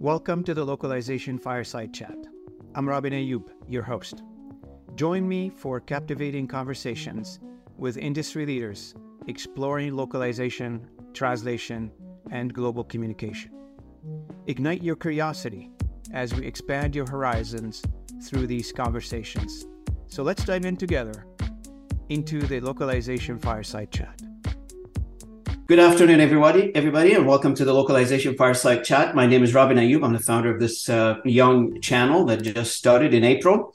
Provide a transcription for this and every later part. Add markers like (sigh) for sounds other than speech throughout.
Welcome to the Localization Fireside Chat. I'm Robin Ayoub, your host. Join me for captivating conversations with industry leaders exploring localization, translation, and global communication. Ignite your curiosity as we expand your horizons through these conversations. So let's dive in together into the Localization Fireside Chat. Good afternoon, everybody, everybody, and welcome to the Localization Fireside Chat. My name is Robin Ayoub. I'm the founder of this uh, young channel that just started in April.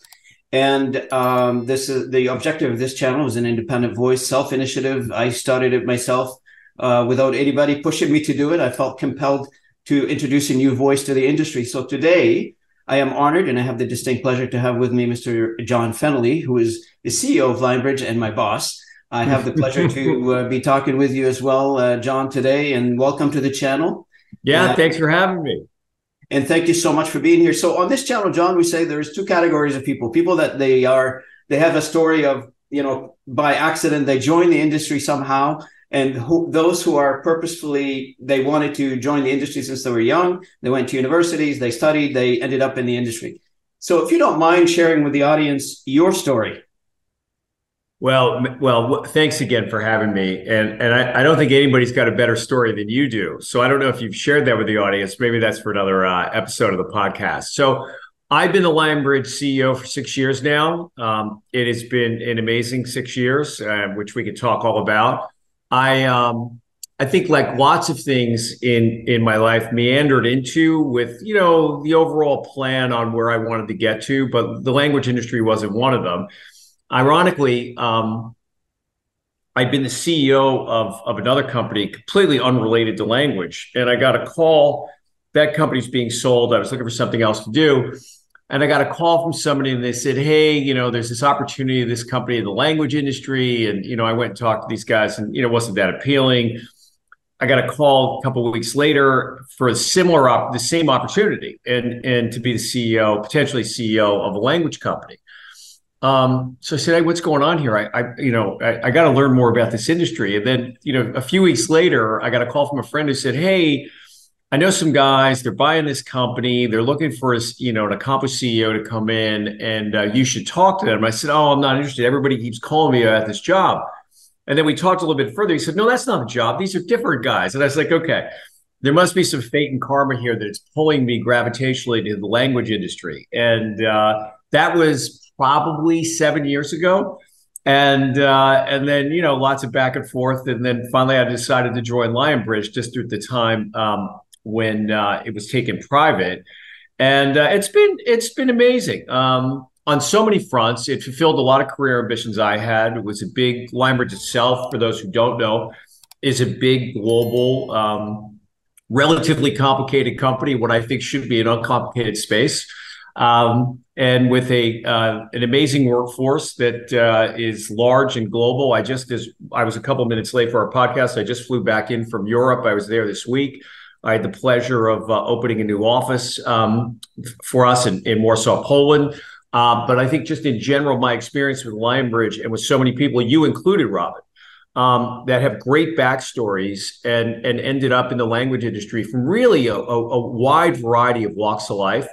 And um, this is the objective of this channel is an independent voice, self initiative. I started it myself uh, without anybody pushing me to do it. I felt compelled to introduce a new voice to the industry. So today, I am honored and I have the distinct pleasure to have with me Mr. John Fennelly, who is the CEO of Lionbridge and my boss. I have the pleasure to (laughs) uh, be talking with you as well, uh, John, today, and welcome to the channel. Yeah, uh, thanks for having me. And thank you so much for being here. So on this channel, John, we say there's two categories of people: people that they are they have a story of you know by accident they join the industry somehow, and who, those who are purposefully they wanted to join the industry since they were young. They went to universities, they studied, they ended up in the industry. So if you don't mind sharing with the audience your story. Well, well, thanks again for having me. And and I, I, don't think anybody's got a better story than you do. So I don't know if you've shared that with the audience. Maybe that's for another uh, episode of the podcast. So I've been the Lionbridge CEO for six years now. Um, it has been an amazing six years, uh, which we could talk all about. I um, I think like lots of things in in my life meandered into with you know the overall plan on where I wanted to get to, but the language industry wasn't one of them ironically, um, I'd been the CEO of, of another company completely unrelated to language. And I got a call, that company's being sold. I was looking for something else to do. And I got a call from somebody and they said, Hey, you know, there's this opportunity, this company in the language industry. And, you know, I went and talked to these guys and, you know, it wasn't that appealing. I got a call a couple of weeks later for a similar, op- the same opportunity and, and to be the CEO, potentially CEO of a language company. Um, so I said, "Hey, what's going on here? I, I you know, I, I got to learn more about this industry." And then, you know, a few weeks later, I got a call from a friend who said, "Hey, I know some guys. They're buying this company. They're looking for a, you know, an accomplished CEO to come in, and uh, you should talk to them." I said, "Oh, I'm not interested. Everybody keeps calling me about this job." And then we talked a little bit further. He said, "No, that's not the job. These are different guys." And I was like, "Okay." There must be some fate and karma here that it's pulling me gravitationally to the language industry. And uh, that was probably seven years ago. And uh, and then you know lots of back and forth, and then finally I decided to join Lionbridge just at the time um, when uh, it was taken private, and uh, it's been it's been amazing um, on so many fronts. It fulfilled a lot of career ambitions I had. It was a big Lionbridge itself. For those who don't know, is a big global, um, relatively complicated company. What I think should be an uncomplicated space um, and with a uh, an amazing workforce that uh, is large and global. I just as I was a couple minutes late for our podcast. I just flew back in from Europe. I was there this week. I had the pleasure of uh, opening a new office um, for us in, in Warsaw, Poland. Uh, but I think just in general, my experience with Lionbridge and with so many people, you included, Robin, um, that have great backstories and and ended up in the language industry from really a, a, a wide variety of walks of life.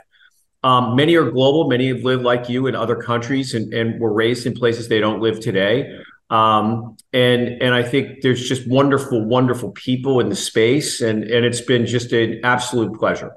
Um, many are global. Many have lived like you in other countries and, and were raised in places they don't live today. Um, and and I think there's just wonderful, wonderful people in the space, and and it's been just an absolute pleasure.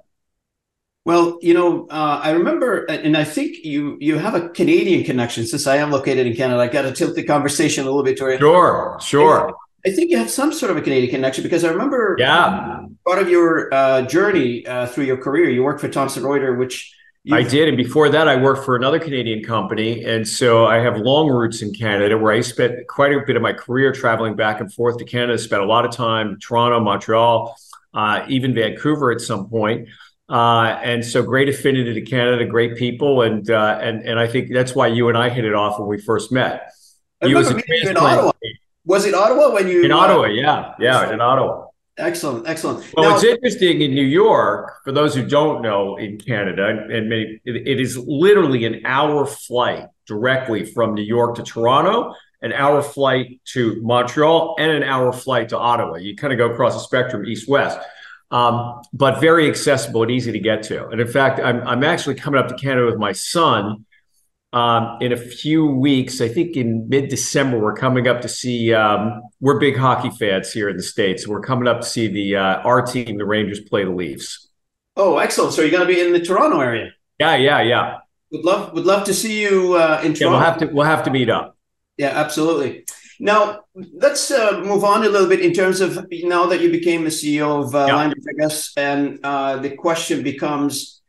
Well, you know, uh, I remember, and I think you you have a Canadian connection. Since I am located in Canada, I got to tilt the conversation a little bit to Sure, sure. I think you have some sort of a Canadian connection because I remember, yeah, part of your uh, journey uh, through your career, you worked for Thomson Reuters, which You've- I did. And before that, I worked for another Canadian company. And so I have long roots in Canada where I spent quite a bit of my career traveling back and forth to Canada, spent a lot of time Toronto, Montreal, uh, even Vancouver at some point. Uh, and so great affinity to Canada, great people. And, uh, and, and I think that's why you and I hit it off when we first met. I was in Ottawa. Was it Ottawa when you? In Ottawa, yeah. Yeah, in Ottawa. Excellent, excellent. Well, now, it's interesting in New York, for those who don't know in Canada, and many, it, it is literally an hour flight directly from New York to Toronto, an hour flight to Montreal, and an hour flight to Ottawa. You kind of go across the spectrum east west. um, but very accessible and easy to get to. And in fact, I'm, I'm actually coming up to Canada with my son um, in a few weeks. I think in mid December, we're coming up to see. Um, we're big hockey fans here in the states. We're coming up to see the uh, our team, the Rangers, play the Leafs. Oh, excellent! So you're going to be in the Toronto area. Yeah, yeah, yeah. Would love would love to see you uh, in Toronto. Yeah, we'll have to we'll have to meet up. Yeah, absolutely. Now let's uh, move on a little bit in terms of now that you became the CEO of uh, yeah. I guess, and uh, the question becomes: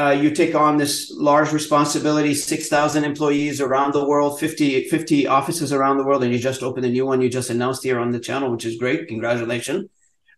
uh, you take on this large responsibility, six thousand employees around the world, 50, 50 offices around the world, and you just opened a new one. You just announced here on the channel, which is great. Congratulations!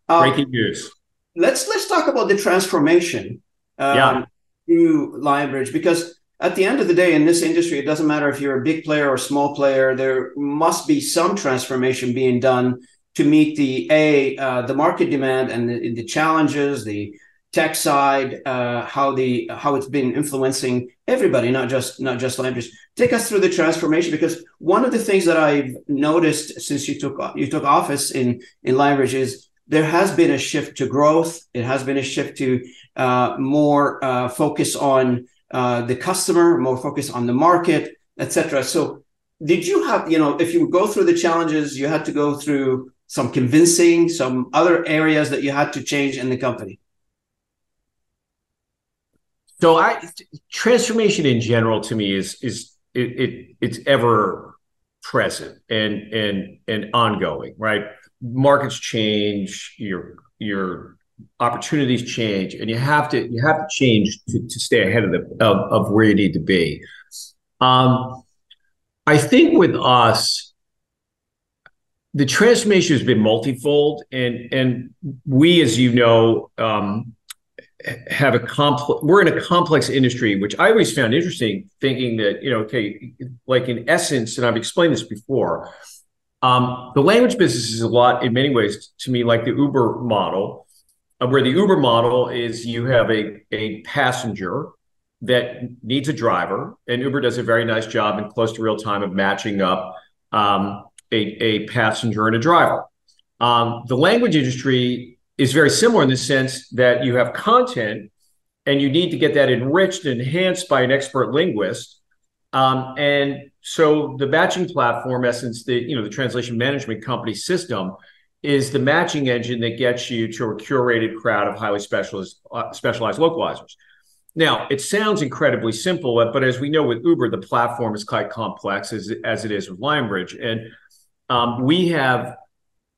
Um, Breaking news. Let's let's talk about the transformation um, yeah. to Lionbridge because at the end of the day, in this industry, it doesn't matter if you're a big player or a small player. There must be some transformation being done to meet the a uh, the market demand and the, the challenges, the tech side, uh, how the how it's been influencing everybody, not just not just Lionbridge. Take us through the transformation because one of the things that I've noticed since you took you took office in in Lionbridge is there has been a shift to growth. It has been a shift to uh, more uh, focus on uh, the customer, more focus on the market, etc. So, did you have, you know, if you go through the challenges, you had to go through some convincing, some other areas that you had to change in the company? So, I transformation in general to me is is it, it it's ever present and and and ongoing, right? Markets change, your your opportunities change and you have to you have to change to, to stay ahead of the of, of where you need to be um, i think with us the transformation has been multifold and and we as you know um, have a complex we're in a complex industry which i always found interesting thinking that you know okay like in essence and i've explained this before um, the language business is a lot in many ways to me like the uber model uh, where the Uber model is you have a, a passenger that needs a driver, and Uber does a very nice job in close to real time of matching up um, a, a passenger and a driver. Um, the language industry is very similar in the sense that you have content and you need to get that enriched and enhanced by an expert linguist. Um, and so the matching platform, essence, the you know the translation management company system is the matching engine that gets you to a curated crowd of highly specialized uh, specialized localizers. Now, it sounds incredibly simple, but as we know with Uber, the platform is quite complex as, as it is with Lionbridge. And um, we have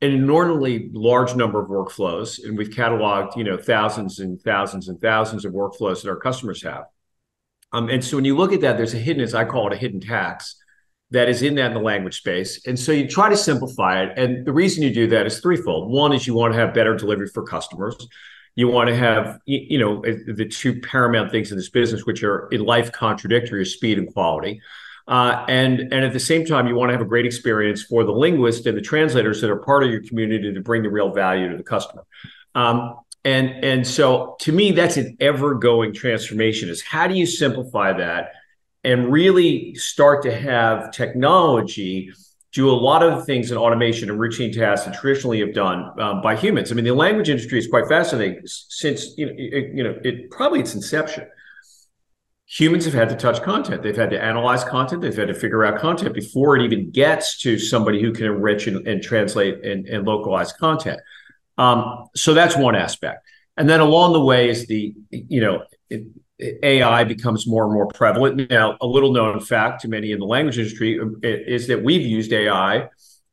an enormously large number of workflows, and we've cataloged, you know, thousands and thousands and thousands of workflows that our customers have. Um, and so when you look at that, there's a hidden, as I call it, a hidden tax that is in that in the language space. And so you try to simplify it. And the reason you do that is threefold. One is you want to have better delivery for customers. You want to have, you know, the two paramount things in this business, which are in life contradictory, are speed and quality. Uh, and and at the same time, you want to have a great experience for the linguists and the translators that are part of your community to bring the real value to the customer. Um, and and so to me, that's an ever going transformation. Is how do you simplify that? and really start to have technology do a lot of the things in automation and routine tasks that traditionally have done um, by humans. I mean, the language industry is quite fascinating since you know, it, you know, it probably its inception. Humans have had to touch content. They've had to analyze content. They've had to figure out content before it even gets to somebody who can enrich and, and translate and, and, localize content. Um, so that's one aspect. And then along the way is the, you know, it, AI becomes more and more prevalent. Now, a little known fact to many in the language industry um, is that we've used AI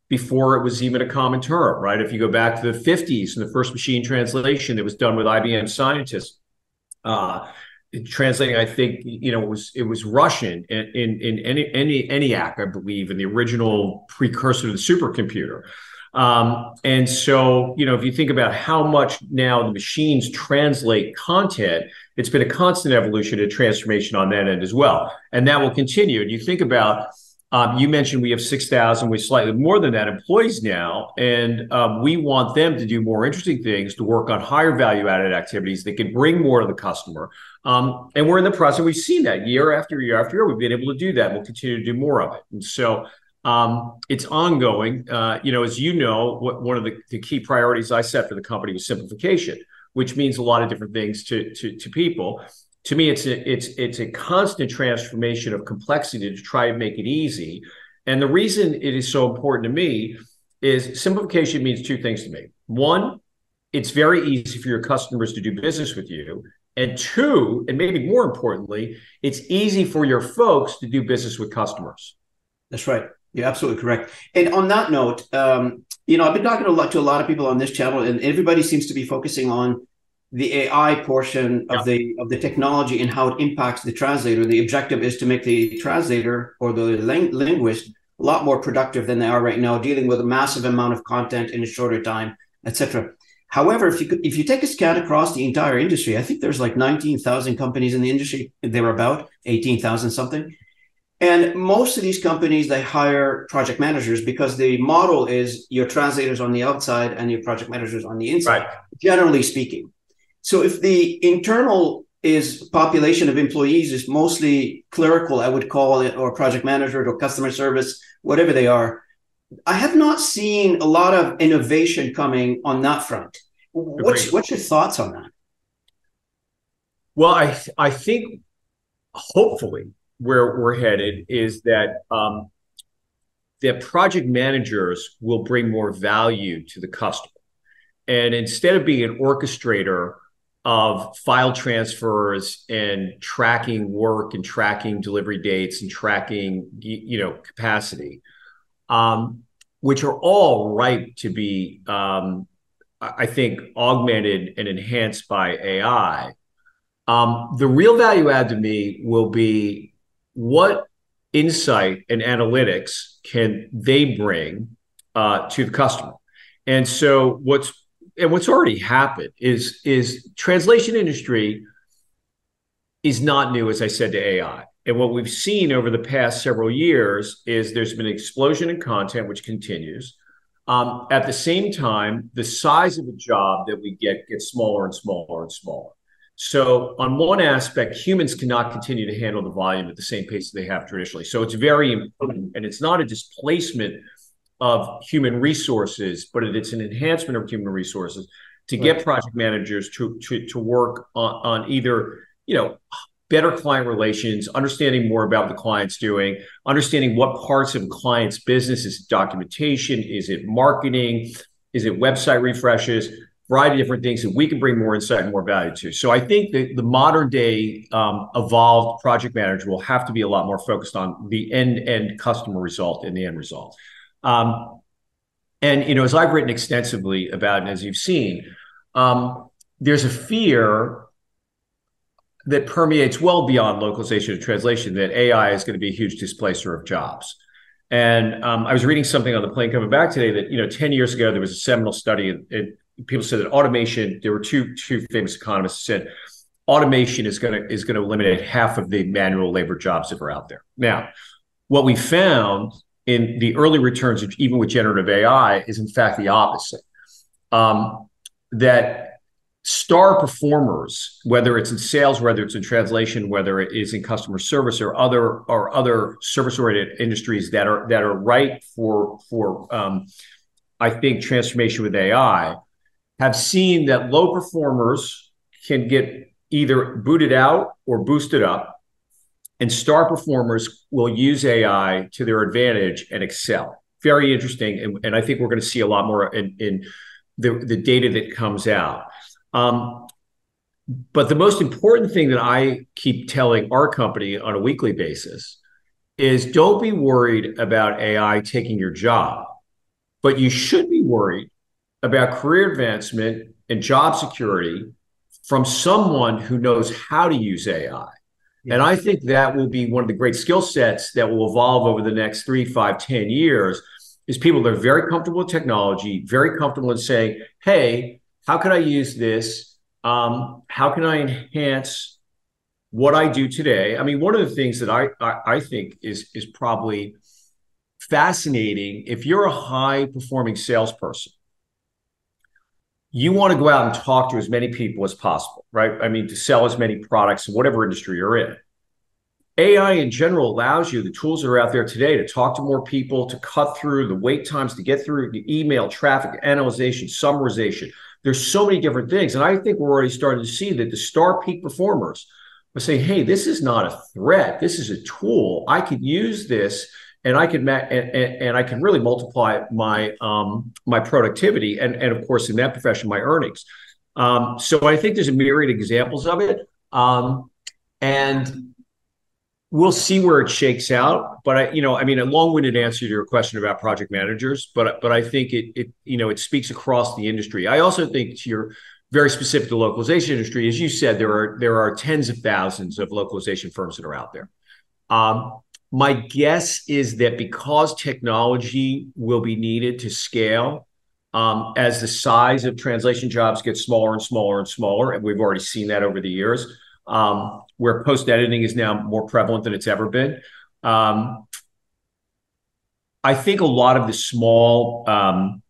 before it was even a common term, right? If you go back to the 50s and the first machine translation that was done with IBM scientists, uh, translating, I think, you know, it was it was Russian in in, in any any ENIAC, I believe, in the original precursor to the supercomputer. Um, and so, you know, if you think about how much now the machines translate content, it's been a constant evolution and transformation on that end as well. And that will continue. And you think about, um, you mentioned we have 6,000, we slightly more than that employees now. And um, we want them to do more interesting things, to work on higher value added activities that can bring more to the customer. Um, and we're in the process, we've seen that year after year after year, we've been able to do that. We'll continue to do more of it. And so um, it's ongoing. Uh, you know, as you know, what, one of the, the, key priorities I set for the company was simplification. which means a lot of different things to to, to people. To me, it's a, it's it's a constant transformation of complexity to try and make it easy. And the reason it is so important to me is simplification means two things to me. One, it's very easy for your customers to do business with you. And two, and maybe more importantly, it's easy for your folks to do business with customers. That's right. You're absolutely correct. And on that note, um, you know, I've been talking a lot to a lot of people on this channel, and everybody seems to be focusing on the AI portion of yeah. the of the technology and how it impacts the translator. The objective is to make the translator or the ling- linguist a lot more productive than they are right now, dealing with a massive amount of content in a shorter time, etc. However, if you if you take a scan across the entire industry, I think there's like 19,000 companies in the industry. They're about 18,000 something. And most of these companies, they hire project managers because the model is your translators on the outside and your project managers on the inside, right. generally speaking. So if the internal is population of employees is mostly clerical, I would call it, or project manager or customer service, whatever they are, I have not seen a lot of innovation coming on that front. What's what's your thoughts on that? Well, I I think hopefully where we're headed is that um, that project managers will bring more value to the customer, and instead of being an orchestrator of file transfers and tracking work and tracking delivery dates and tracking you know capacity um, which are all ripe to be, um, I think, augmented and enhanced by AI. Um, the real value add to me will be what insight and analytics can they bring uh, to the customer. And so what's and what's already happened is is translation industry is not new, as I said to AI. And what we've seen over the past several years is there's been an explosion in content, which continues. Um, at the same time, the size of the job that we get gets smaller and smaller and smaller. So, on one aspect, humans cannot continue to handle the volume at the same pace that they have traditionally. So, it's very important, and it's not a displacement of human resources, but it's an enhancement of human resources to get project managers to to, to work on, on either you know better client relations, understanding more about the client's doing, understanding what parts of client's business is documentation, is it marketing, is it website refreshes, variety of different things that we can bring more insight and more value to. So I think that the modern day um, evolved project manager will have to be a lot more focused on the end end customer result and the end result. Um, and you know, as I've written extensively about, and as you've seen, um, there's a fear that permeates well beyond localization and translation that AI is going to be a huge displacer of jobs. And um, I was reading something on the plane coming back today that you know 10 years ago there was a seminal study and, and people said that automation. There were two two famous economists said automation is going to is going to eliminate half of the manual labor jobs that are out there. Now, what we found in the early returns, even with generative AI, is in fact the opposite. Um, that star performers, whether it's in sales, whether it's in translation, whether it is in customer service or other or other service-oriented industries that are that are right for for um, I think transformation with AI, have seen that low performers can get either booted out or boosted up, and star performers will use AI to their advantage and excel. Very interesting, and, and I think we're going to see a lot more in, in the, the data that comes out. Um, but the most important thing that I keep telling our company on a weekly basis is don't be worried about AI taking your job, but you should be worried about career advancement and job security from someone who knows how to use AI. Yeah. And I think that will be one of the great skill sets that will evolve over the next three, five, ten years is people that are very comfortable with technology, very comfortable in saying, hey, how can I use this? Um, how can I enhance what I do today? I mean, one of the things that I, I, I think is is probably fascinating. If you're a high performing salesperson, you want to go out and talk to as many people as possible, right? I mean, to sell as many products, in whatever industry you're in. AI in general allows you the tools that are out there today to talk to more people, to cut through the wait times, to get through the email traffic, analyzation, summarization, There's so many different things. And I think we're already starting to see that the star peak performers are saying, hey, this is not a threat. This is a tool. I could use this and I could ma- and, and, and I can really multiply my um, my productivity and and of course in that profession my earnings. Um, so I think there's a myriad examples of it, um, and we'll see where it shakes out. But I, you know, I mean, a long-winded answer to your question about project managers, but but I think it it you know it speaks across the industry. I also think to your very specific to localization industry, as you said, there are there are tens of thousands of localization firms that are out there. Um, my guess is that because technology will be needed to scale um, as the size of translation jobs gets smaller and smaller and smaller, and we've already seen that over the years, um, where post editing is now more prevalent than it's ever been. Um, I think a lot of the small um,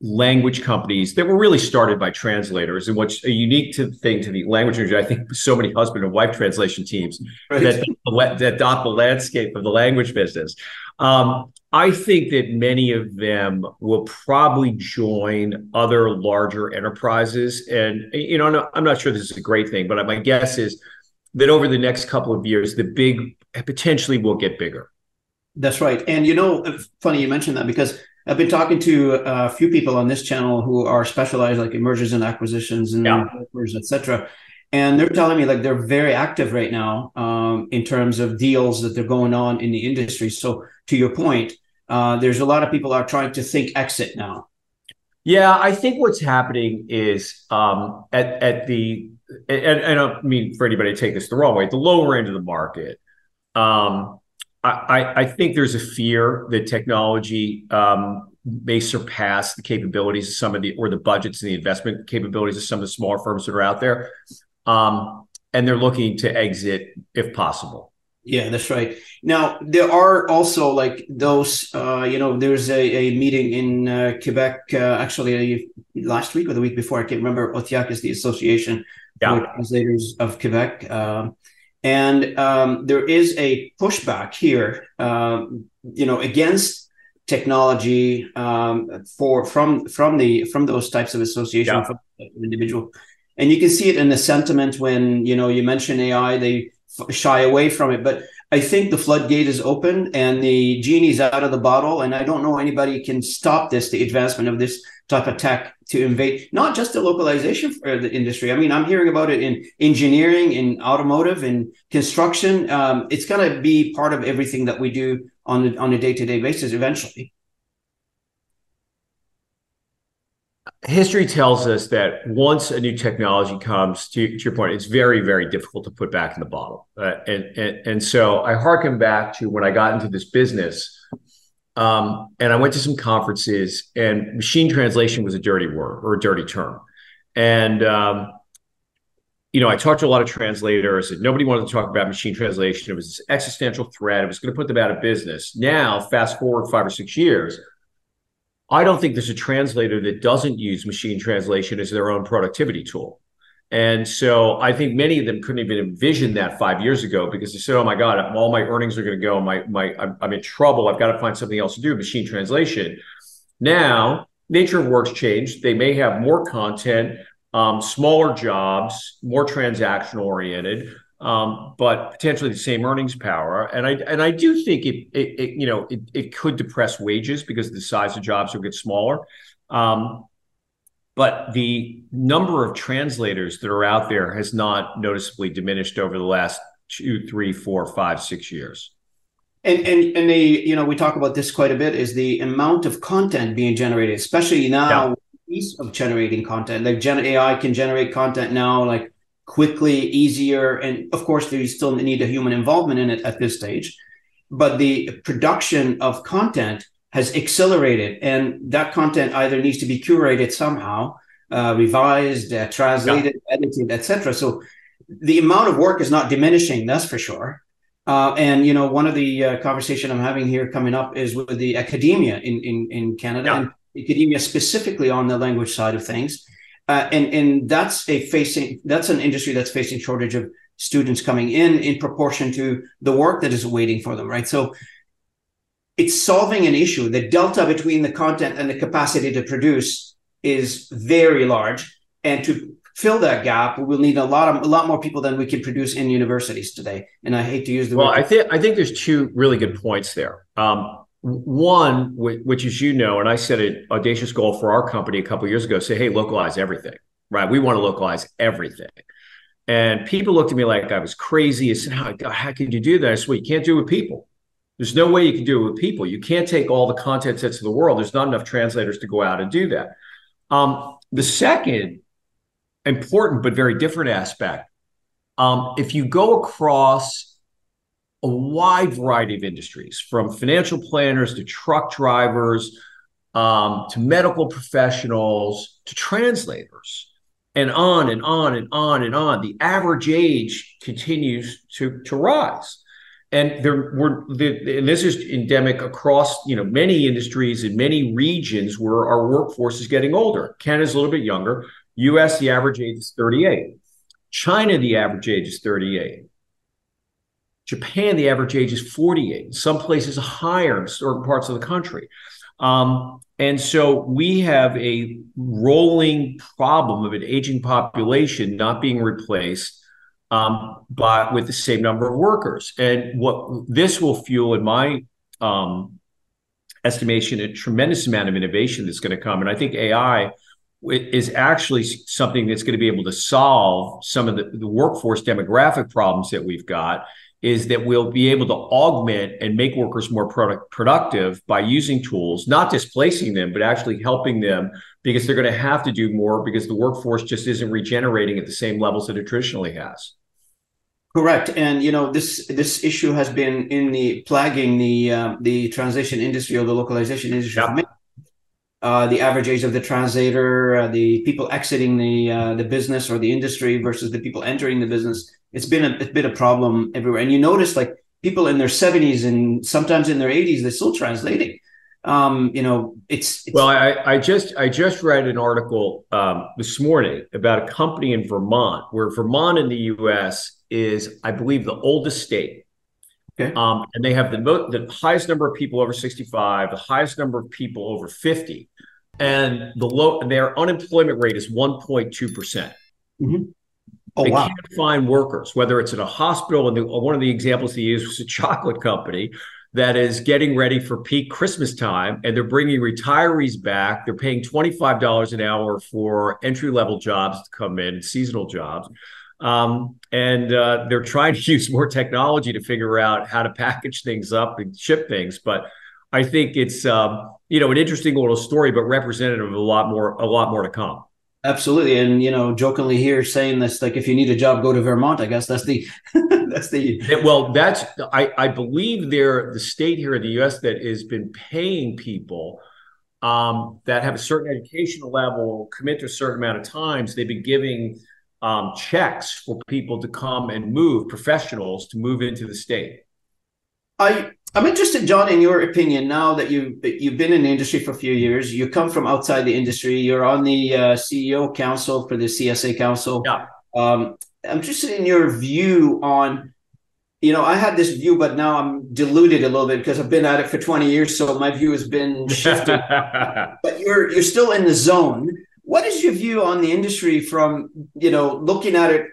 language companies that were really started by translators and what's a unique to, thing to the language industry i think so many husband and wife translation teams right. that, that dot the landscape of the language business um, i think that many of them will probably join other larger enterprises and you know i'm not, sure this is a great thing but my guess is that over the next couple of years the big potentially will get bigger that's right and you know funny you mentioned that because I've been talking to a few people on this channel who are specialized like in mergers and acquisitions and yeah. etc. And they're telling me like they're very active right now um, in terms of deals that they're going on in the industry. So to your point, uh, there's a lot of people are trying to think exit now. Yeah, I think what's happening is um, at at the and, and I don't mean for anybody to take this the wrong way. At the lower end of the market, um, I, I think there's a fear that technology um, may surpass the capabilities of some of the or the budgets and the investment capabilities of some of the smaller firms that are out there, um, and they're looking to exit if possible. Yeah, that's right. Now there are also like those. Uh, you know, there's a, a meeting in uh, Quebec uh, actually last week or the week before. I can't remember. OTTIAQ is the Association yeah. for Translators of Quebec. Um, and um, there is a pushback here, um, you know, against technology um, for from from the from those types of association yeah. from individual, and you can see it in the sentiment when you know you mention AI, they shy away from it, but I think the floodgate is open and the genie's out of the bottle, and I don't know anybody can stop this, the advancement of this type of tech to invade not just the localization for the industry. I mean, I'm hearing about it in engineering, in automotive, in construction. Um, it's going to be part of everything that we do on on a day to day basis eventually. History tells us that once a new technology comes to, to, your point it's very very difficult to put back in the bottle. Uh, and, and, and so i harken back to when i got into this business um, and i went to some conferences and machine translation was a dirty word or a dirty term. And um, you know i talked to a lot of translators and nobody wanted to talk about machine translation. It was this existential threat. It was going to put them out of business. Now fast forward five or six years I don't think there's a translator that doesn't use machine translation as their own productivity tool. And so I think many of them couldn't even envision that five years ago because they said, "Oh my God, all my earnings are going to go. My my, I'm, I'm in trouble. I've got to find something else to do." Machine translation. Now, nature of work's changed. They may have more content, um, smaller jobs, more transaction oriented um, but potentially the same earnings power. And I and I do think it, it, it you know it, it could depress wages because the size of jobs will get smaller. Um, but the number of translators that are out there has not noticeably diminished over the last two, three, four, five, six years. And and and they, you know, we talk about this quite a bit. Is the amount of content being generated, especially now, yeah. of generating content. Like Gen AI can generate content now, like quickly, easier. And of course, you still need a human involvement in it at this stage. But the production of content has accelerated, and that content either needs to be curated somehow, uh, revised, uh, translated, yeah. edited, etc. So the amount of work is not diminishing. That's for sure. Uh, and you know, one of the uh, conversation I'm having here coming up is with the academia in in, in Canada yeah. and academia specifically on the language side of things. Uh, and and that's a facing that's an industry that's facing shortage of students coming in in proportion to the work that is waiting for them right so it's solving an issue the delta between the content and the capacity to produce is very large, and to fill that gap, we will need a lot of a lot more people than we can produce in universities today. And I hate to use the well, word. I think I think there's two really good points there. Um, one, which is you know, and I set an audacious goal for our company a couple years ago: say, hey, localize everything. Right? We want to localize everything. And people looked at me like I was crazy. I said, how, how could you do that? I said, well, you can't do it with people. There's no way you can do it with people. You can't take all the content sets of the world. There's not enough translators to go out and do that. Um, the second important but very different aspect, um, if you go across a wide variety of industries, from financial planners to truck drivers um, to medical professionals to translators, and on and on and on and on. The average age continues to to rise, and there were the, and this is endemic across you know many industries in many regions where our workforce is getting older. Canada's a little bit younger. U.S. the average age is 38. China the average age is 38. Japan the average age is 48. Some places higher in certain parts of the country. Um, and so we have a rolling problem of an aging population not being replaced um, by with the same number of workers. And what this will fuel, in my um, estimation, a tremendous amount of innovation that's going to come. And I think AI is actually something that's going to be able to solve some of the, the workforce demographic problems that we've got is that we'll be able to augment and make workers more product, productive by using tools, not displacing them, but actually helping them because they're going to have to do more because the workforce just isn't regenerating at the same levels that it traditionally has. Correct, and you know this this issue has been in the plaguing the uh, the translation industry or the localization industry yep. Uh, the average age of the translator, uh, the people exiting the uh, the business or the industry versus the people entering the business. It's been a it's been a problem everywhere, and you notice like people in their seventies and sometimes in their eighties, they're still translating. Um, you know, it's, it's, well. I, I just I just read an article um, this morning about a company in Vermont, where Vermont in the U.S. is, I believe, the oldest state Okay. Um, and they have the, mo- the highest number of people over 65, the highest number of people over 50, and the low their unemployment rate is 1.2 percent. Mm-hmm. Oh, they wow. can't find workers, whether it's at a hospital. And the, one of the examples they used was a chocolate company that is getting ready for peak Christmas time, and they're bringing retirees back. They're paying twenty five dollars an hour for entry level jobs to come in, seasonal jobs. Um, and uh, they're trying to (laughs) use more technology to figure out how to package things up and ship things. But I think it's um, you know an interesting little story, but representative of a lot more a lot more to come. Absolutely, and you know, jokingly here saying this, like if you need a job, go to Vermont. I guess that's the (laughs) that's the well. That's I I believe they're the state here in the U.S. that has been paying people um, that have a certain educational level, commit to a certain amount of times. They've been giving um, checks for people to come and move professionals to move into the state. I I'm interested, John, in your opinion. Now that you you've been in the industry for a few years, you come from outside the industry. You're on the uh, CEO council for the CSA Council. Yeah. Um, I'm interested in your view on. You know, I had this view, but now I'm diluted a little bit because I've been at it for 20 years, so my view has been shifted. (laughs) but you're you're still in the zone. What is your view on the industry from you know looking at it,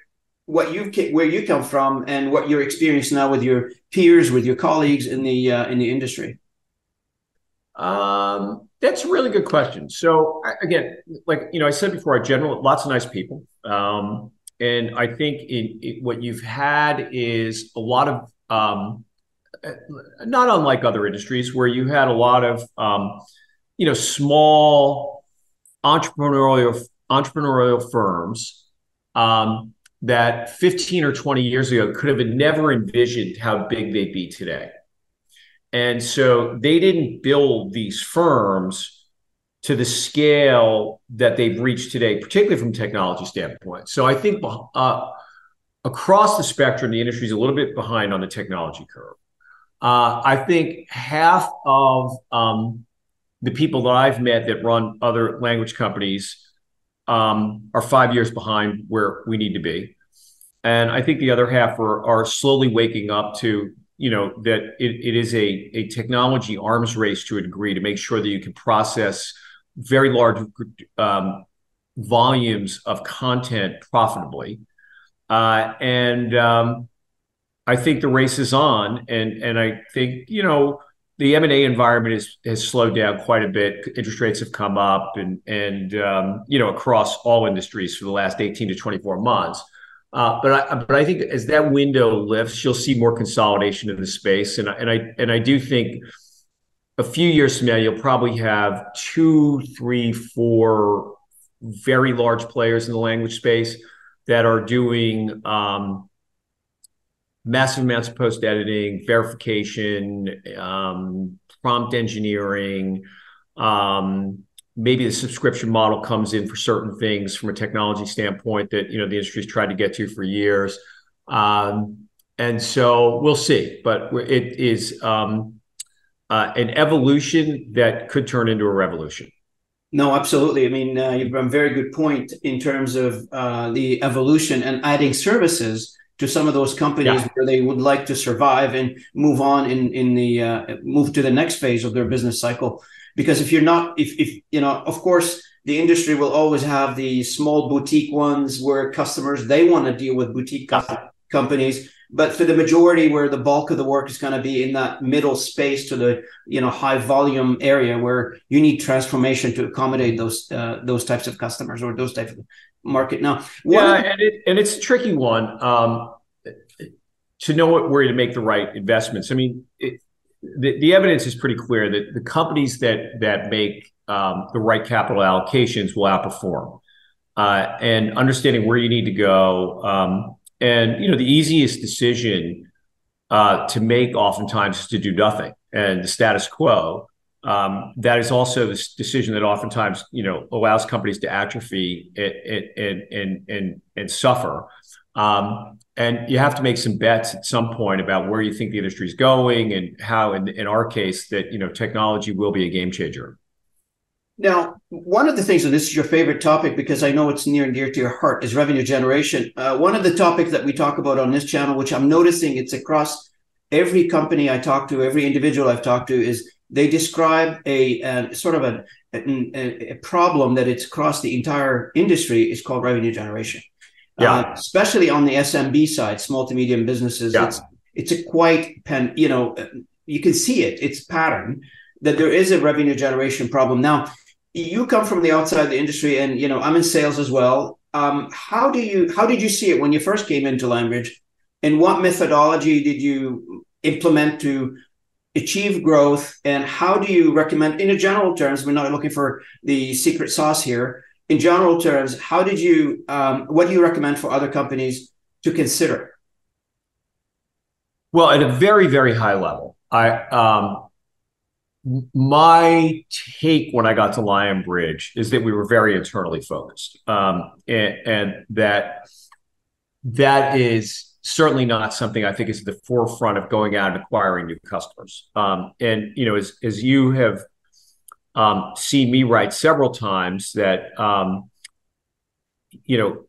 what you where you come from, and what you're experiencing now with your peers, with your colleagues in the uh, in the industry? Um, that's a really good question. So again, like you know, I said before, I general lots of nice people, um, and I think in, what you've had is a lot of um, not unlike other industries where you had a lot of um, you know small entrepreneurial entrepreneurial firms um, that 15 or 20 years ago could have never envisioned how big they'd be today. And so they didn't build these firms to the scale that they've reached today, particularly from technology standpoint. So I think uh, across the spectrum, the industry is a little bit behind on the technology curve. Uh, I think half of um, the people that I've met that run other language companies um, are five years behind where we need to be. And I think the other half are, are slowly waking up to, you know, that it, it is a, a technology arms race to a degree to make sure that you can process very large um, volumes of content profitably. Uh, and um, I think the race is on, and and I think you know the M and A environment is, has slowed down quite a bit. Interest rates have come up, and and um, you know across all industries for the last eighteen to twenty four months. Uh, but I but I think as that window lifts, you'll see more consolidation in the space, and I, and I and I do think a few years from now you'll probably have two, three, four very large players in the language space that are doing um, massive amounts of post editing, verification, um, prompt engineering. Um, maybe the subscription model comes in for certain things from a technology standpoint that you know the industry's tried to get to for years. Um, and so we'll see, but it is um, uh, an evolution that could turn into a revolution. No, absolutely. I mean, uh, you've a very good point in terms of uh, the evolution and adding services to some of those companies yeah. where they would like to survive and move on in in the uh, move to the next phase of their business cycle. Because if you're not, if if you know, of course, the industry will always have the small boutique ones where customers they want to deal with boutique companies but for the majority where the bulk of the work is going to be in that middle space to the you know high volume area where you need transformation to accommodate those uh, those types of customers or those types of market now yeah and, it, and it's a tricky one um, to know what, where to make the right investments i mean it, the, the evidence is pretty clear that the companies that that make um, the right capital allocations will outperform uh, and understanding where you need to go um, and you know, the easiest decision uh, to make oftentimes is to do nothing and the status quo. Um, that is also the decision that oftentimes you know allows companies to atrophy and and and and, suffer. Um, and you have to make some bets at some point about where you think the industry is going and how, in, in our case, that you know technology will be a game changer. Now, one of the things, and this is your favorite topic because I know it's near and dear to your heart, is revenue generation. Uh, one of the topics that we talk about on this channel, which I'm noticing it's across every company I talk to, every individual I've talked to, is they describe a, a sort of a, a, a, problem that it's across the entire industry is called revenue generation. Yeah. Uh, especially on the SMB side, small to medium businesses, yeah. it's it's a quite pen, you know, you can see it, it's pattern that there is a revenue generation problem. Now, you come from the outside the industry and you know i'm in sales as well um, how do you how did you see it when you first came into Lionbridge and what methodology did you implement to achieve growth? And how do you recommend in general terms we're not looking for the secret sauce here. In general terms how did you um, what do you recommend for other companies to consider? Well at a very very high level i um, my take when I got to Lionbridge is that we were very internally focused, um, and, and, that that is certainly not something I think is at the forefront of going out and acquiring new customers. Um, and you know, as as you have um, seen me write several times, that um, you know,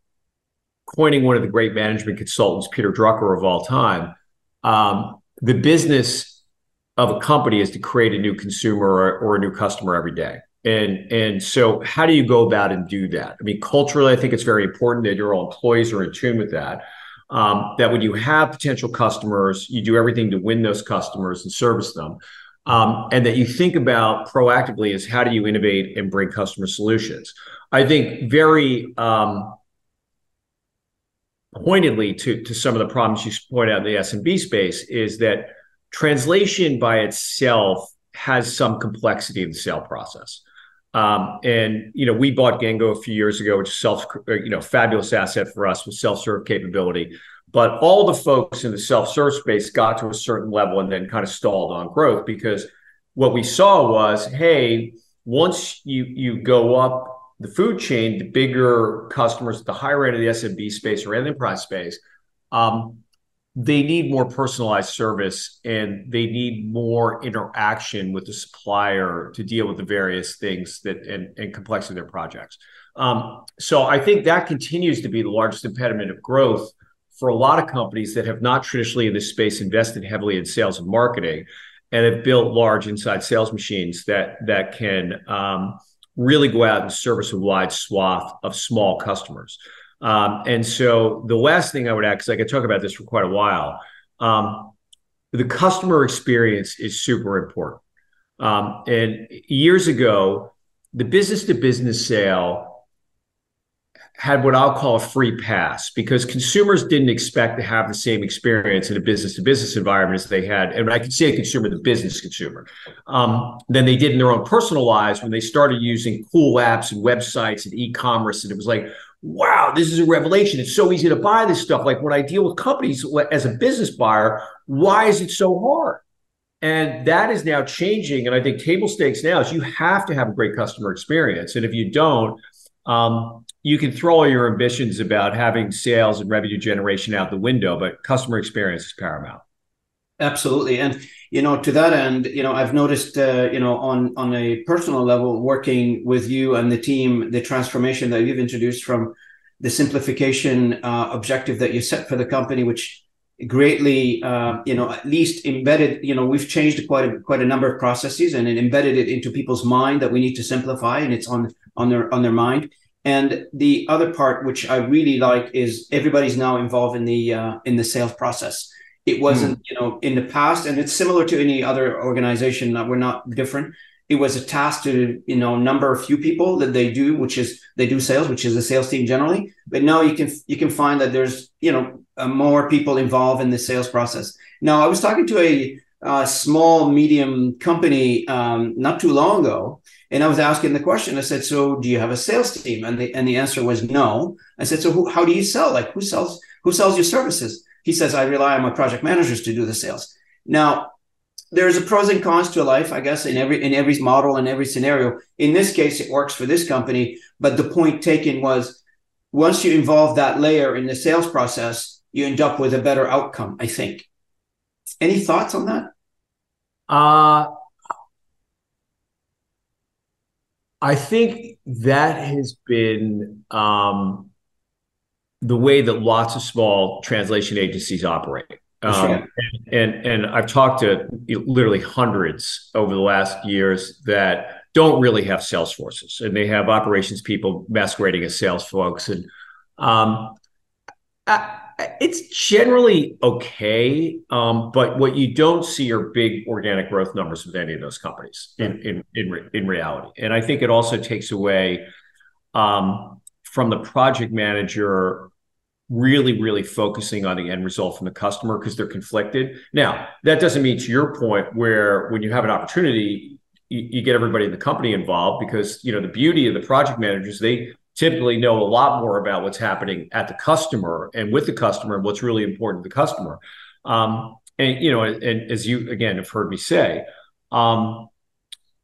coining one of the great management consultants, Peter Drucker of all time, um, the business of a company is to create a new consumer or, or, a new customer every day. And and so how do you go about and do that? I mean, culturally, I think it's very important that your employees are in tune with that. Um, that when you have potential customers, you do everything to win those customers and service them. Um, and that you think about proactively is how do you innovate and bring customer solutions. I think very um, pointedly to, to some of the problems you point out in the SMB space is that translation by itself has some complexity in the sale process. Um, and you know, we bought Gengo a few years ago, which is self, uh, you know, fabulous asset for us with self-serve capability. But all the folks in the self-serve space got to a certain level and then kind of stalled on growth because what we saw was, hey, once you you go up the food chain, the bigger customers at the higher end of the SMB space or enterprise space, um, they need more personalized service and they need more interaction with the supplier to deal with the various things that and, and complexity of their projects. Um, so I think that continues to be the largest impediment of growth for a lot of companies that have not traditionally in this space invested heavily in sales and marketing and have built large inside sales machines that that can um, really go out and service a wide swath of small customers. Um, and so the last thing I would add, because I could talk about this for quite a while, um, the customer experience is super important. Um, and years ago, the business to business sale had what I'll call a free pass because consumers didn't expect to have the same experience in a business to business environment as they had. And I could say a consumer, the business consumer, um, than they did in their own personal lives when they started using cool apps and websites and e commerce. And it was like, wow, this is a revelation. It's so easy to buy this stuff. Like when I deal with companies as a business buyer, why is it so hard? And that is now changing. And I think table stakes now is you have to have a great customer experience. And if you don't, um, you can throw all your ambitions about having sales and revenue generation out the window, but customer experience is paramount. Absolutely, and you know, to that end, you know, I've noticed, uh, you know, on on a personal level, working with you and the team, the transformation that you've introduced from the simplification uh, objective that you set for the company, which greatly, uh, you know, at least embedded. You know, we've changed quite a, quite a number of processes, and embedded it into people's mind that we need to simplify, and it's on on their on their mind. And the other part, which I really like, is everybody's now involved in the uh, in the sales process. It wasn't, mm. you know, in the past, and it's similar to any other organization. We're not different. It was a task to, you know, number a few people that they do, which is they do sales, which is a sales team generally. But now you can you can find that there's, you know, uh, more people involved in the sales process. Now, I was talking to a, a small medium company um, not too long ago, and I was asking the question. I said, "So, do you have a sales team?" And the and the answer was no. I said, "So, who, how do you sell? Like, who sells who sells your services?" He says, "I rely on my project managers to do the sales." Now, there's a pros and cons to life, I guess, in every in every model and every scenario. In this case, it works for this company, but the point taken was once you involve that layer in the sales process, you end up with a better outcome. I think. Any thoughts on that? Uh I think that has been um, the way that lots of small translation agencies operate. Um, and, and, and I've talked to literally hundreds over the last years that don't really have sales forces, and they have operations people masquerading as sales folks. And um, I, it's generally okay, um, but what you don't see are big organic growth numbers with any of those companies in in in, in reality. And I think it also takes away um, from the project manager really really focusing on the end result from the customer because they're conflicted. Now that doesn't mean to your point where when you have an opportunity you, you get everybody in the company involved because you know the beauty of the project managers they typically know a lot more about what's happening at the customer and with the customer and what's really important to the customer. Um, and you know, and, and, as you again have heard me say, um,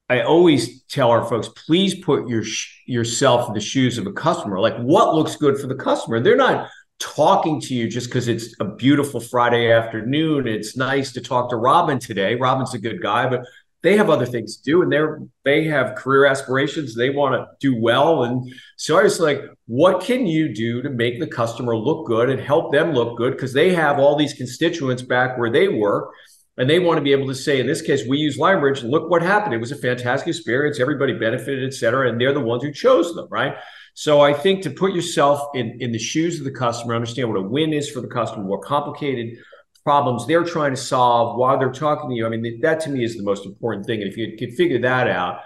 I always tell our folks, please put your sh- yourself in the shoes of a customer. Like, what looks good for the customer? They're not talking to you just because it's a beautiful Friday afternoon. It's nice to talk to Robin today. Robin's a good guy, but they have other things to do and they're they have career aspirations they want to do well and so i was like what can you do to make the customer look good and help them look good because they have all these constituents back where they work and they want to be able to say in this case we use and look what happened it was a fantastic experience everybody benefited et cetera and they're the ones who chose them right so i think to put yourself in in the shoes of the customer understand what a win is for the customer what complicated problems they're trying to solve while they're talking to you. I mean, that to me is the most important thing. And if you can figure that out,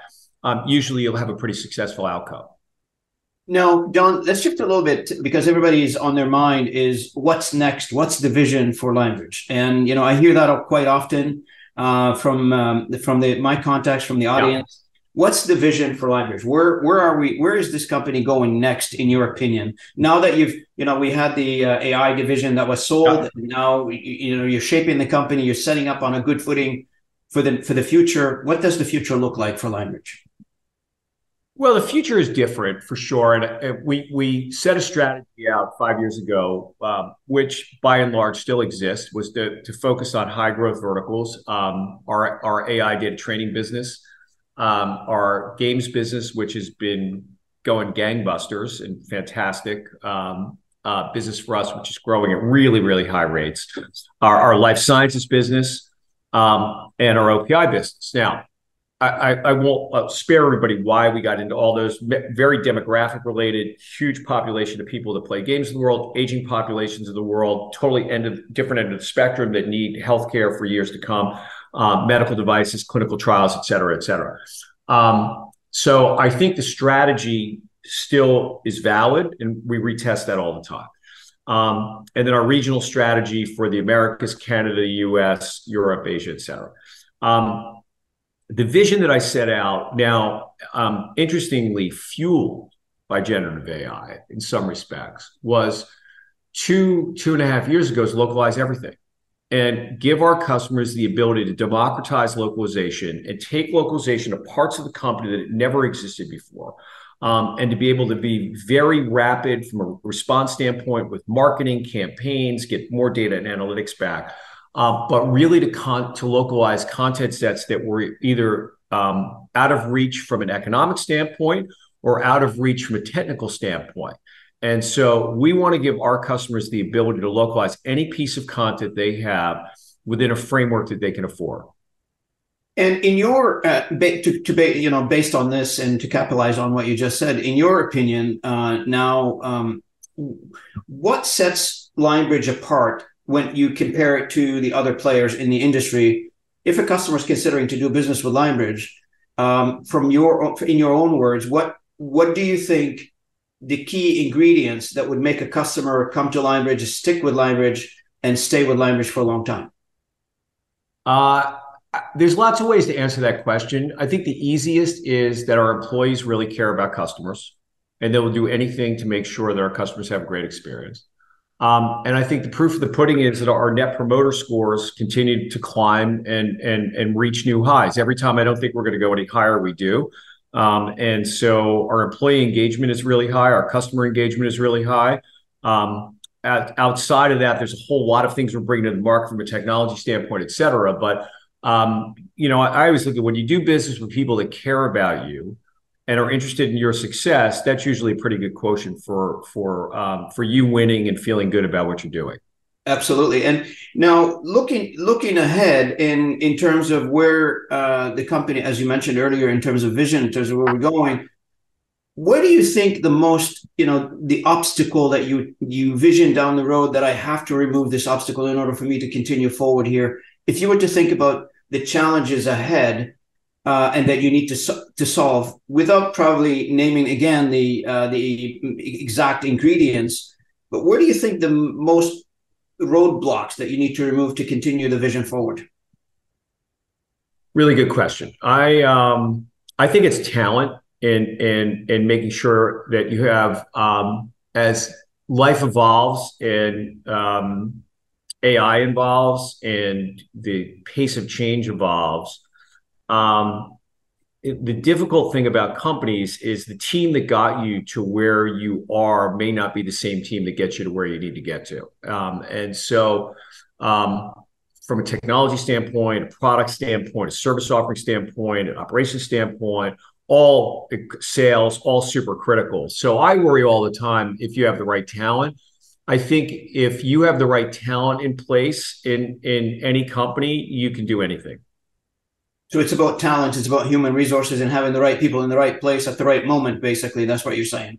um, usually you'll have a pretty successful outcome. Now, John, let's shift a little bit because everybody's on their mind is what's next? What's the vision for Lionbridge? And you know, I hear that quite often uh, from um, from the my contacts from the audience. Yeah what's the vision for Lionbridge? Where where are we? Where is this company going next, in your opinion? Now that you've you know we had the uh, AI division that was sold, yeah. now you know you're shaping the company, you're setting up on a good footing for the for the future. What does the future look like for Lionbridge? Well, the future is different for sure, and we we set a strategy out five years ago, um, which by and large still exists, was to to focus on high growth verticals. Um, our our AI data training business um, our games business, which has been going gangbusters and fantastic um, uh, business for us, which is growing at really, really high rates. Our, our life sciences business um, and our OPI business. Now, I, I won't uh, spare everybody why we got into all those very demographic related, huge population of people that play games in the world, aging populations of the world, totally end of different end of the spectrum that need healthcare for years to come, uh, medical devices, clinical trials, et cetera, et cetera. Um, so I think the strategy still is valid, and we retest that all the time. Um, and then our regional strategy for the Americas, Canada, US, Europe, Asia, et cetera. Um, the vision that I set out now, um, interestingly fueled by generative AI in some respects, was two two and a half years ago is localize everything and give our customers the ability to democratize localization and take localization to parts of the company that never existed before. Um, and to be able to be very rapid from a response standpoint with marketing campaigns, get more data and analytics back uh, but really to con- to localize content sets that were either um, out of reach from an economic standpoint or out of reach from a technical standpoint. And so we want to give our customers the ability to localize any piece of content they have within a framework that they can afford. And in your uh, to, to you know based on this and to capitalize on what you just said, in your opinion, uh, now um, what sets Lionbridge apart when you compare it to the other players in the industry. If a customer is considering to do business with Lionbridge, um, from your in your own words, what what do you think the key ingredients that would make a customer come to Lionbridge, stick with Lionbridge, and stay with Lionbridge for a long time? Uh, there's lots of ways to answer that question. I think the easiest is that our employees really care about customers, and they will do anything to make sure that our customers have a great experience. Um, and I think the proof of the pudding is that our net promoter scores continue to climb and and and reach new highs. Every time I don't think we're going to go any higher, we do. Um, and so our employee engagement is really high. Our customer engagement is really high. Um, at, outside of that, there's a whole lot of things we're bringing to the market from a technology standpoint, et cetera. But um, you know, I, I always look at when you do business with people that care about you, and are interested in your success, that's usually a pretty good quotient for for um, for you winning and feeling good about what you're doing. Absolutely. And now looking looking ahead in in terms of where uh, the company, as you mentioned earlier, in terms of vision, in terms of where we're going, where do you think the most you know the obstacle that you you vision down the road that I have to remove this obstacle in order for me to continue forward here? If you were to think about the challenges ahead uh, and that you need to to solve without probably naming again the uh, the exact ingredients. But where do you think the most roadblocks that you need to remove to continue the vision forward? Really good question. I um, I think it's talent and and and making sure that you have um, as life evolves and um, AI evolves and the pace of change evolves um, the difficult thing about companies is the team that got you to where you are may not be the same team that gets you to where you need to get to. Um, and so, um, from a technology standpoint, a product standpoint, a service offering standpoint, an operations standpoint, all sales, all super critical. So I worry all the time if you have the right talent. I think if you have the right talent in place in in any company, you can do anything. So it's about talent, it's about human resources and having the right people in the right place at the right moment. Basically, that's what you're saying.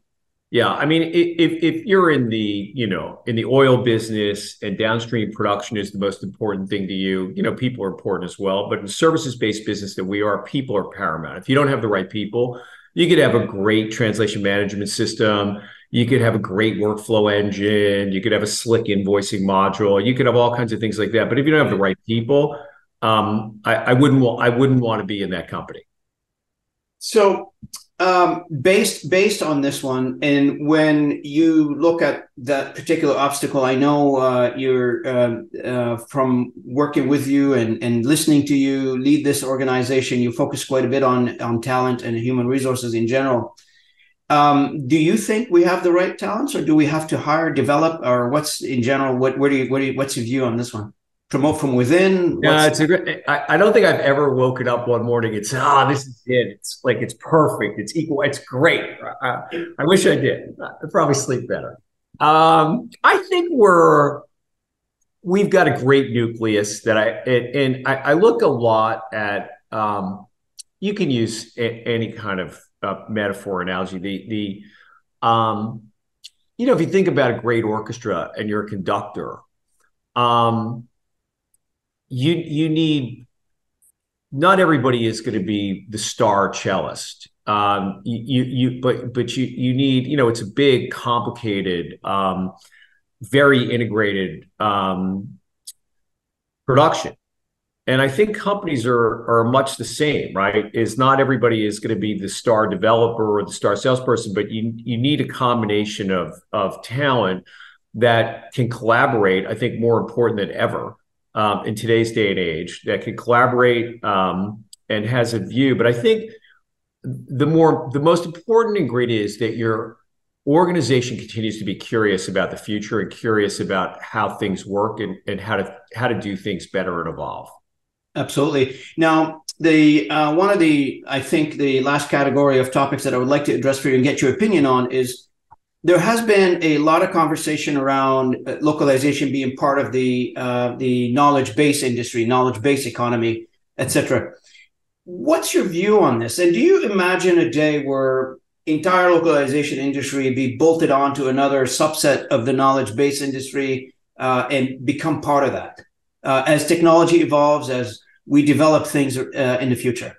Yeah, I mean, if if you're in the you know in the oil business and downstream production is the most important thing to you, you know, people are important as well. But in services based business that we are, people are paramount. If you don't have the right people, you could have a great translation management system. You could have a great workflow engine. You could have a slick invoicing module. You could have all kinds of things like that. But if you don't have the right people, um, I, I wouldn't want I wouldn't want to be in that company. So um, based based on this one, and when you look at that particular obstacle, I know uh, you're uh, uh, from working with you and, and listening to you lead this organization. You focus quite a bit on on talent and human resources in general. Um, do you think we have the right talents, or do we have to hire, develop, or what's in general? What where do you, what do you what's your view on this one? Promote from within? Yeah, it's a great. I, I, don't think I've ever woken up one morning and said, "Ah, oh, this is it. It's like it's perfect. It's equal. It's great." I, I wish I did. I'd probably sleep better. Um, I think we're we've got a great nucleus that I and, and I, I, look a lot at um, you can use a, any kind of uh, metaphor analogy. The the um, you know, if you think about a great orchestra and you're a conductor, um, you you need not everybody is going to be the star cellist. Um, you, you, but, but you, you need, you know, it's a big, complicated, um, very integrated um, production. And I think companies are are much the same, right? Is not everybody is going to be the star developer or the star salesperson, but you you need a combination of of talent that can collaborate. I think more important than ever um, in today's day and age that can collaborate um, and has a view. But I think the more the most important ingredient is that your organization continues to be curious about the future and curious about how things work and, and how to how to do things better and evolve. Absolutely. Now, the uh, one of the I think the last category of topics that I would like to address for you and get your opinion on is there has been a lot of conversation around uh, localization being part of the uh, the knowledge base industry, knowledge base economy, etc. What's your view on this? And do you imagine a day where entire localization industry be bolted onto another subset of the knowledge base industry uh, and become part of that uh, as technology evolves, as we develop things uh, in the future?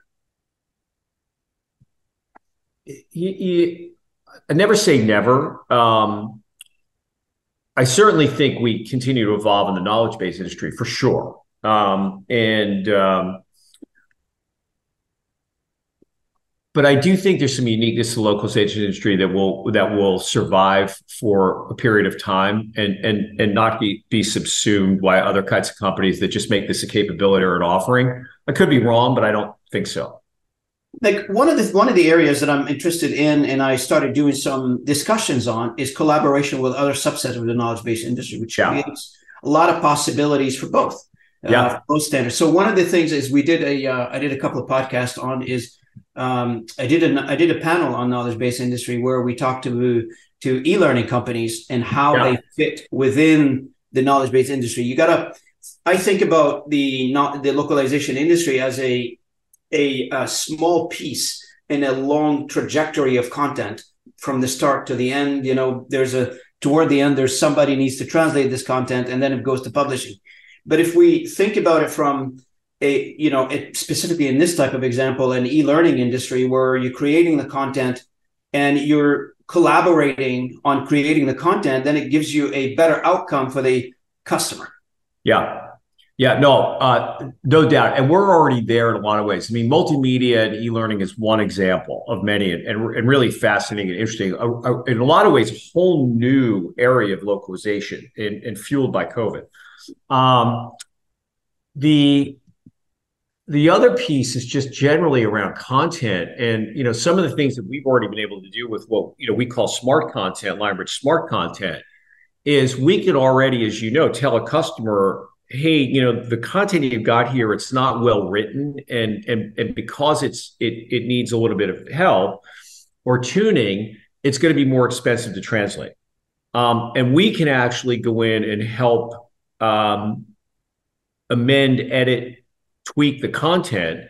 I never say never. Um, I certainly think we continue to evolve in the knowledge base industry for sure. Um, and um, but I do think there's some uniqueness to the local localization industry that will that will survive for a period of time and and and not be be subsumed by other kinds of companies that just make this a capability or an offering. I could be wrong, but I don't think so. Like one of the one of the areas that I'm interested in, and I started doing some discussions on, is collaboration with other subsets of the knowledge base industry, which yeah. creates a lot of possibilities for both. Uh, yeah, uh, both standards. So one of the things is we did a uh, I did a couple of podcasts on is um, I did an I did a panel on knowledge based industry where we talked to to e learning companies and how yeah. they fit within the knowledge based industry. You gotta I think about the not the localization industry as a, a a small piece in a long trajectory of content from the start to the end. You know, there's a toward the end there's somebody needs to translate this content and then it goes to publishing. But if we think about it from a you know it, specifically in this type of example an e-learning industry where you're creating the content and you're collaborating on creating the content then it gives you a better outcome for the customer yeah yeah no uh, no doubt and we're already there in a lot of ways. I mean multimedia and e-learning is one example of many and, and, really fascinating and interesting uh, uh, in a lot of ways a whole new area of localization and, and fueled by covid. Um, the the other piece is just generally around content and you know some of the things that we've already been able to do with what you know we call smart content lionbridge smart content is we can already as you know tell a customer hey you know the content you've got here it's not well written and and, and because it's it it needs a little bit of help or tuning it's going to be more expensive to translate um, and we can actually go in and help um, amend edit tweak the content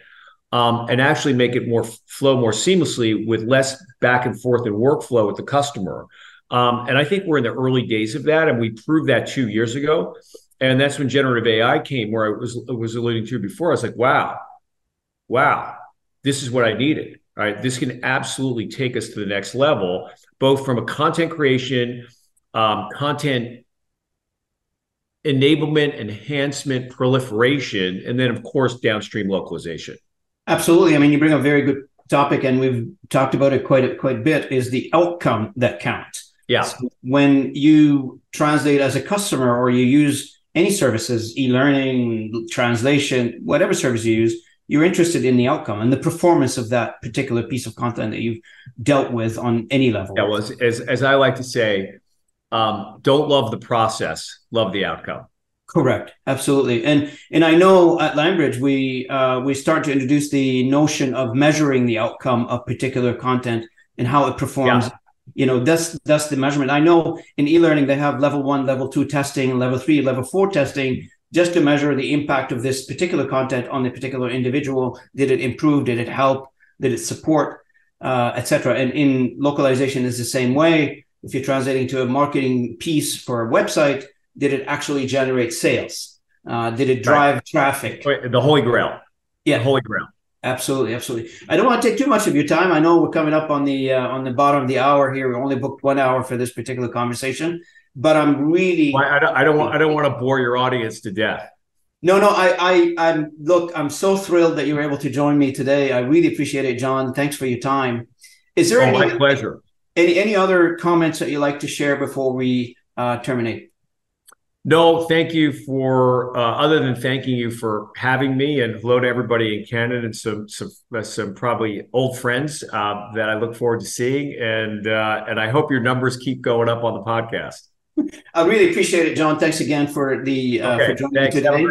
um, and actually make it more flow more seamlessly with less back and forth and workflow with the customer. Um, and I think we're in the early days of that, and we proved that two years ago. And that's when generative AI came, where I was was alluding to before. I was like, wow, wow, this is what I needed. Right, this can absolutely take us to the next level, both from a content creation, um, content enablement, enhancement, proliferation, and then, of course, downstream localization. Absolutely. I mean, you bring a very good topic, and we've talked about it quite a, quite a bit. Is the outcome that counts? Yeah. So when you translate as a customer, or you use any services, e-learning, translation, whatever service you use, you're interested in the outcome and the performance of that particular piece of content that you've dealt with on any level. That was, as as I like to say, um, don't love the process, love the outcome. Correct, absolutely, and and I know at Lionbridge we uh, we start to introduce the notion of measuring the outcome of particular content and how it performs. Yeah. You know, that's that's the measurement. I know in e-learning they have level one, level two testing, level three, level four testing just to measure the impact of this particular content on the particular individual. Did it improve? Did it help? Did it support? Uh, Etc. And in localization is the same way. If you're translating to a marketing piece for a website, did it actually generate sales? Uh, did it drive right. traffic? The holy grail. Yeah, the holy grail. Absolutely, absolutely. I don't want to take too much of your time. I know we're coming up on the uh, on the bottom of the hour here. We only booked one hour for this particular conversation, but I'm really. I, don't, I don't want. I don't want to bore your audience to death. No, no. I, I, I'm look. I'm so thrilled that you were able to join me today. I really appreciate it, John. Thanks for your time. Is there oh, any, my pleasure? Any any other comments that you'd like to share before we uh, terminate? No, thank you for uh, other than thanking you for having me, and hello to everybody in Canada and some some uh, some probably old friends uh, that I look forward to seeing, and uh, and I hope your numbers keep going up on the podcast. (laughs) I really appreciate it, John. Thanks again for the uh, okay, for joining thanks. today.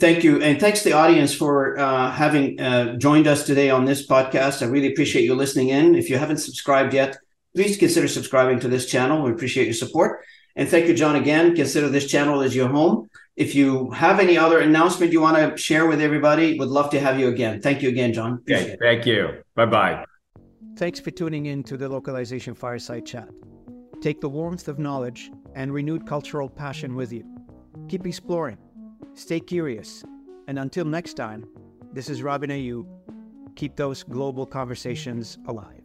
Thank you, and thanks to the audience for uh, having joined us today on this podcast. I really appreciate you listening in. If you haven't subscribed yet, please consider subscribing to this channel. We appreciate your support. And thank you, John, again. Consider this channel as your home. If you have any other announcement you want to share with everybody, would love to have you again. Thank you again, John. okay, thank you. Bye bye. Thanks for tuning in to the Localization Fireside Chat. Take the warmth of knowledge and renewed cultural passion with you. Keep exploring, stay curious, and until next time, this is Robin Ayoub. Keep those global conversations alive.